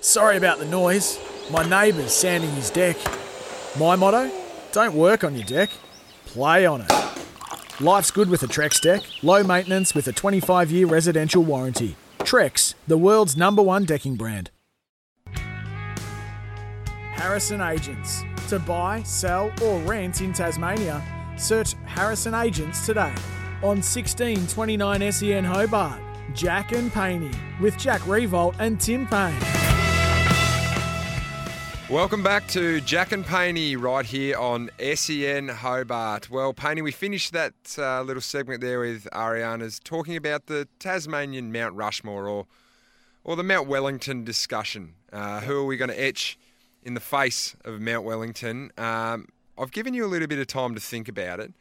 Sorry about the noise. My neighbour's sanding his deck. My motto? Don't work on your deck, play on it. Life's good with a Trex deck. Low maintenance with a 25 year residential warranty. Trex, the world's number one decking brand. Harrison Agents. To buy, sell, or rent in Tasmania, search Harrison Agents today. On 1629 SEN Hobart, Jack and Paney with Jack Revolt and Tim Payne. Welcome back to Jack and Paney right here on SEN Hobart. Well, Paney, we finished that uh, little segment there with Ariarne's talking about the Tasmanian Mount Rushmore or or the Mount Wellington discussion. Uh, who are we going to etch in the face of Mount Wellington? Um, I've given you a little bit of time to think about it.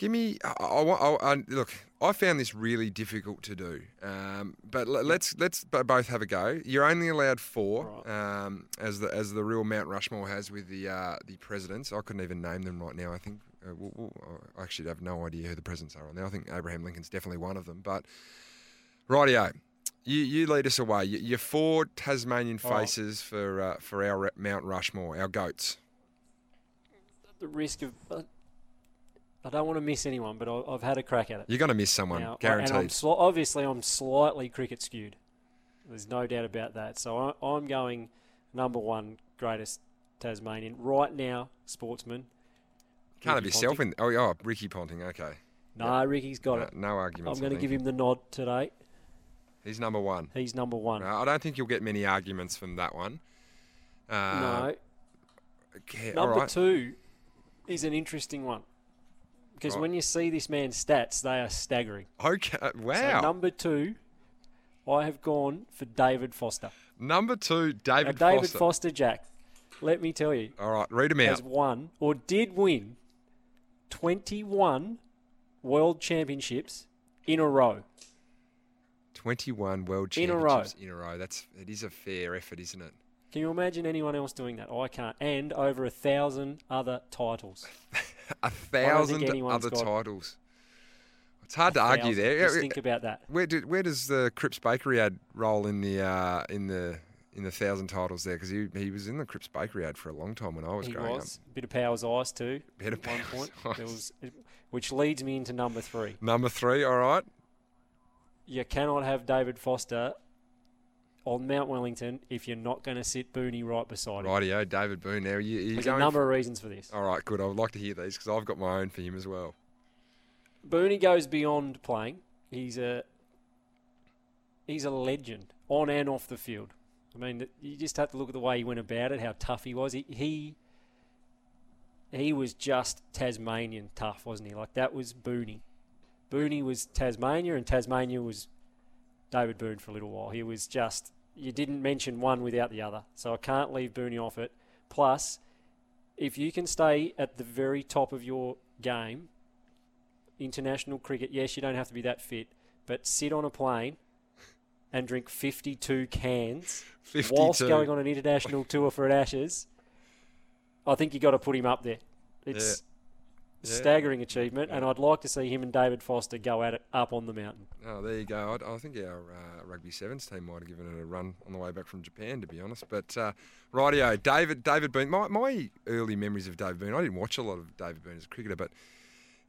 Give me, I, I, I, I look. I found this really difficult to do, um, but l- let's let's b- both have a go. You're only allowed four, um, as the as the real Mount Rushmore has with the uh, the presidents. I couldn't even name them right now. I think uh, we'll, we'll, I actually have no idea who the presidents are on there. I think Abraham Lincoln's definitely one of them. But rightio, you you lead us away. You, you're four Tasmanian All right. faces for uh, for our Mount Rushmore, our goats. the risk of. I don't want to miss anyone, but I, I've had a crack at it. You're going to miss someone, Now, guaranteed. And I'm sli- obviously, I'm slightly cricket skewed. There's no doubt about that. So I, I'm going number one greatest Tasmanian right now, sportsman. Can't have yourself Ponting. in. Oh, yeah, Ricky Ponting. Okay. No, Ricky's got No, it. no arguments. I'm going to give him the nod today. He's number one. He's number one. No, I don't think you'll get many arguments from that one. Uh, no, okay, number right. two is an interesting one because Right. when you see this man's stats, they are staggering. Okay. Uh, so Wow. number two, I have gone for David Foster. number two, David, now, David Foster. Foster, Jack, let me tell you, All right, read him out. has won or did win 21 world championships in a row. 21 world In a championships row. in a row. That's it is a fair effort, isn't it? Can you imagine anyone else doing that? I can't. And over a thousand other titles. A thousand other got titles. It's hard to argue there. Just think about that. Where do, where does the Cripps Bakery ad roll in the uh, in the in the thousand titles there? Because he he was in the Cripps Bakery ad for a long time when I was growing up. He growing was. Bit of Powers Ice too. A Bit of Powers point. There Ice. was, which leads me into number three. Number three, all right. You cannot have David Foster on Mount Wellington if you're not going to sit Booney right beside him. Rightio, David Boone. Now you, you There's a number for- of reasons for this. All right, good. I would like to hear these because I've got my own for him as well. Booney goes beyond playing. He's a he's a legend on and off the field. I mean, you just have to look at the way he went about it, how tough he was. He he, he was just Tasmanian tough, wasn't he? Like that was Booney. Booney was Tasmania, and Tasmania was David Boone for a little while. He was just you didn't mention one without the other, so I can't leave Booney off it. Plus, if you can stay at the very top of your game, international cricket, yes, you don't have to be that fit, but sit on a plane and drink 52 cans whilst going on an international tour for an Ashes, I think you got to put him up there. It's Yeah. staggering achievement, and I'd like to see him and David Foster go at it up on the mountain. Oh, there you go. I, I think our uh, rugby sevens team might have given it a run on the way back from Japan, to be honest. But uh, rightio, David, David Boone. My, my early memories of David Boone. I didn't watch a lot of David Boone as a cricketer, but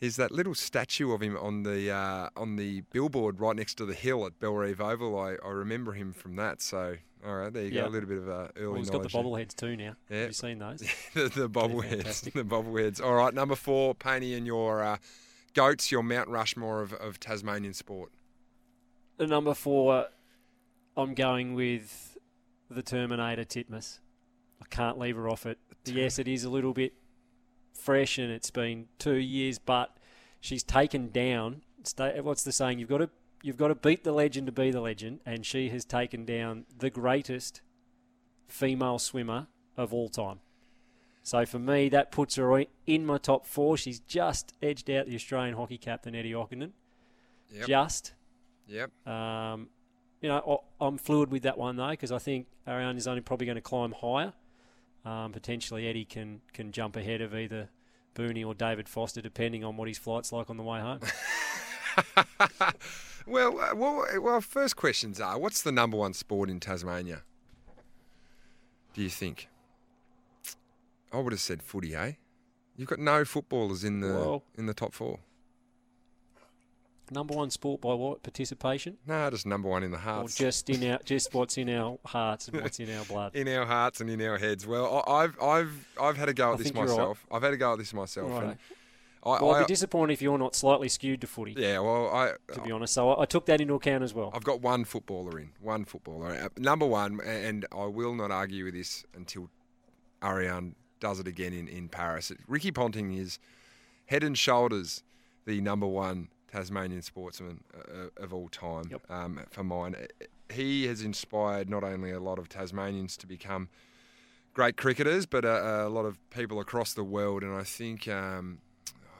is that little statue of him on the uh, on the billboard right next to the hill at Bellerive Oval. I, I remember him from that. So all right, there you Yeah. go. A little bit of uh, early Well, he's got the bobbleheads too now. Yeah. Have you seen those? the, the bobbleheads. The bobbleheads. All right, number four, Paney and your uh, goats, your Mount Rushmore of, of Tasmanian sport. The number four, I'm going with the Terminator Titmus. I can't leave her off it. Yes, it is a little bit fresh and it's been two years, but she's taken down. What's the saying? You've got to you've got to beat the legend to be the legend, and she has taken down the greatest female swimmer of all time. So for me, that puts her in my top four. She's just edged out the Australian hockey captain Eddie Ockenden. Yep. Just. Yep. Um, you know, I'm fluid with that one though because I think Ariarne is only probably going to climb higher. Um, potentially, Eddie can can jump ahead of either Booney or David Foster, depending on what his flight's like on the way home. well, uh, well, well, first questions are what's the number one sport in Tasmania? Do you think? I would have said footy, eh? You've got no footballers in the Well- in the top four. Number one sport by what participation, No, just number one in the hearts. or just in our just what's in our hearts and what's in our blood. in our hearts and in our heads. Well, I- I've I've I've had a go I at this think you're right. myself. I've had a go at this myself, Righto. and I, Well, I'd I be disappointed if you're not slightly skewed to footy, yeah, well, I to be honest. So I, I took that into account as well. I've got one footballer in, one footballer. Uh, Number one, and I will not argue with this until Ariarne does it again in, in Paris. Ricky Ponting is head and shoulders the number one Tasmanian sportsman uh, of all time Yep. um, for mine. He has inspired not only a lot of Tasmanians to become great cricketers, but a, a lot of people across the world. And I think um,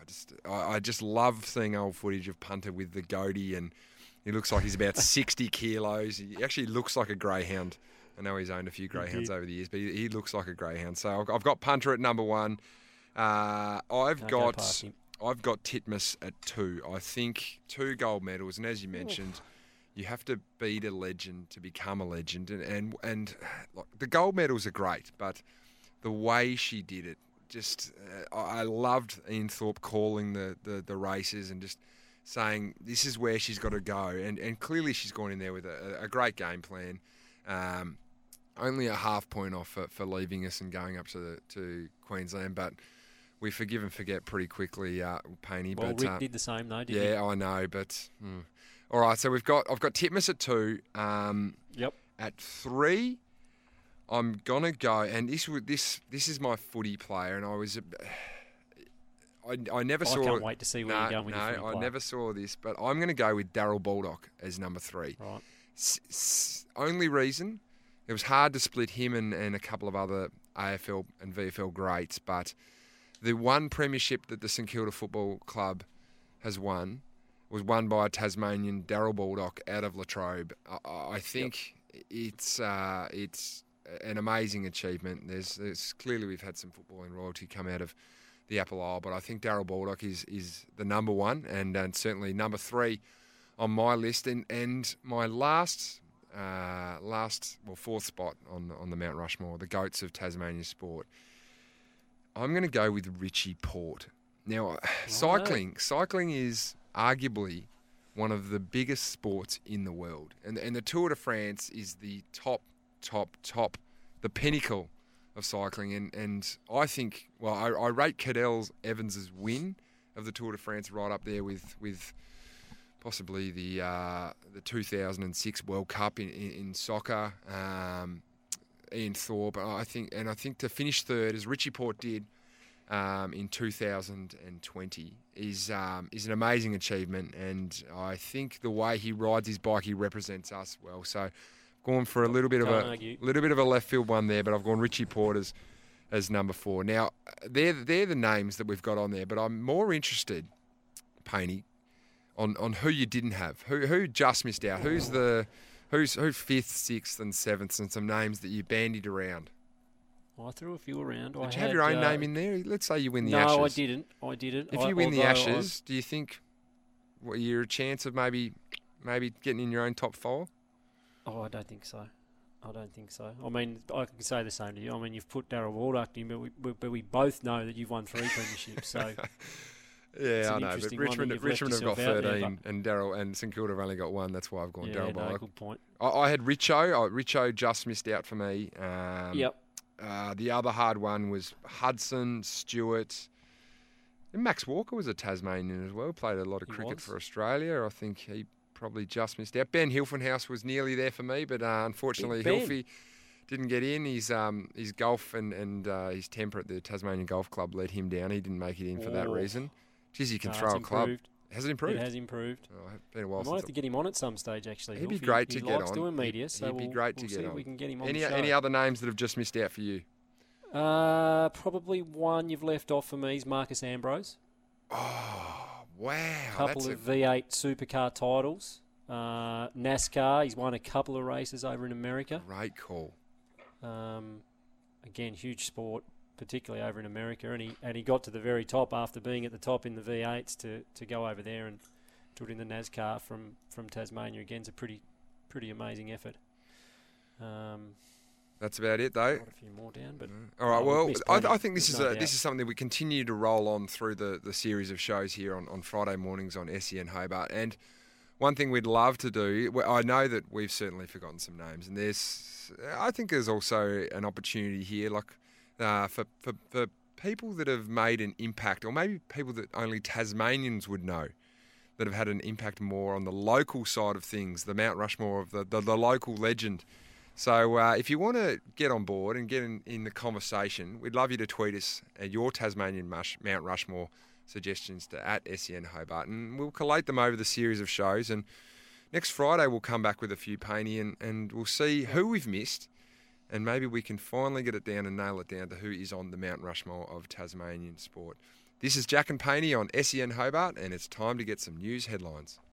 I just I, I just love seeing old footage of Punter with the goatee, and he looks like he's about sixty kilos. He actually looks like a greyhound. I know he's owned a few greyhounds over the years, but he, he looks like a greyhound. So I've, I've got Punter at number one. Uh, I've Can't got him. I've got Titmus at two. I think two gold medals, and as you mentioned, you have to beat a legend to become a legend. And and, and like, the gold medals are great, but the way she did it, just uh, I I loved Ian Thorpe calling the, the, the races and just saying this is where she's got to go. And and clearly she's gone in there with a, a great game plan. Um, only a half point off for, for leaving us and going up to the, to Queensland, but we forgive and forget pretty quickly, uh, Paney. Well, but Rick uh, did the same though, yeah, I know, but hmm. all right. So we've got I've got Titmus at two. Um. Yep. at three, I'm gonna go, and this this this is my footy player, and I was. I, I never I saw. can't wait to see where no, you're going with no, I never saw this, but I'm going to go with Daryl Baldock as number three. Right. S- s- only reason it was hard to split him and, and a couple of other AFL and VFL greats, but the one premiership that the St Kilda Football Club has won was won by a Tasmanian Daryl Baldock out of Latrobe. I, I think it's uh, it's an amazing achievement. There's, there's clearly we've had some footballing royalty come out of the Apple Isle, but I think Daryl Baldock is is the number one and, and certainly number three on my list. And and my last uh, last well fourth spot on on the Mount Rushmore, the goats of Tasmania sport. I'm going to go with Richie Porte. Now, cycling cycling is arguably one of the biggest sports in the world, and and the Tour de France is the top top top the pinnacle of cycling, and, and I think well I, I rate Cadel Evans's win of the Tour de France right up there with with possibly the uh, the 2006 World Cup in, in, in soccer. Um, Ian Thorpe, I think, and I think to finish third, as Richie Porte did um, in 2020, is um, is an amazing achievement. And I think the way he rides his bike, he represents us well. So, gone for a little bit of Can't a argue. little bit of a left field one there, but I've gone Richie Porter's as, number four. Now, they're they're the names that we've got on there, but I'm more interested, Paney, on, on who you didn't have, who who just missed out, who's the who's who's fifth, sixth, and seventh, and some names that you bandied around. Well, I threw a few around. I Did you have your own uh, name in there? Let's say you win the no, Ashes. No, I didn't. I didn't. If I- you win the I- Ashes, do you think what you're a chance of maybe maybe getting in your own top four? Oh, I don't think so. I don't think so. I mean, I can say the same to you. I mean, you've put Daryl Baldock in, but we, but but we both know that you've won three premierships. So Yeah, I know, but interesting one that Richmond Richmond have got yourself out there, 13, and Daryl and St Kilda have only got one. That's why I've gone yeah, Daryl no, good point. I, I had Richo. Oh, Richo just missed out for me. Um, yep. Uh, the other hard one was Hudson, Stewart. And Max Walker was a Tasmanian as well. Played a lot of He cricket was. for Australia. I think he probably just missed out. Ben Hilfenhaus was nearly there for me, but uh, unfortunately. Hilfy didn't get in. His um, his golf and and uh, his temper at the Tasmanian Golf Club let him down. He didn't make it in for that Oh. reason. Geez, you can No, throw a club. Has it improved? It has improved. Oh, it's been a I while might have to get him on at some stage. Actually, He'd be Hilf. Great he, to get likes on. doing He'd- media, so he'd be we'll, great to we'll get see if on. we can get him on any any other names that have just missed out for you? Uh, probably one you've left off for me is Marcus Ambrose. Oh, wow. A couple of V8 supercar titles. Uh, NASCAR, he's won a couple of races over in America. great call. Um, again, huge sport, particularly over in America, and he and he got to the very top after being at the top in the V8s to, to go over there and do it in the NASCAR from, from Tasmania. Again, it's a pretty pretty amazing effort. Um, That's about it, though. got a few more down, but All right. Well, I, I think this there's is no a doubt. this is something we continue to roll on through the, the series of shows here on, on Friday mornings on SEN Hobart. And one thing we'd love to do, I know that we've certainly forgotten some names, and there's I think there's also an opportunity here, like uh, for, for for people that have made an impact, or maybe people that only Tasmanians would know. That have had an impact more on the local side of things, the Mount Rushmore of the, the, the local legend. So uh, if you want to get on board and get in, in the conversation, we'd love you to tweet us at your Tasmanian Mush, Mount Rushmore suggestions to at SEN Hobart, and we'll collate them over the series of shows. And next Friday we'll come back with a few painty, and, and we'll see who we've missed, and maybe we can finally get it down and nail it down to who is on the Mount Rushmore of Tasmanian sport. This is Jack and Painey on SEN Hobart, and it's time to get some news headlines.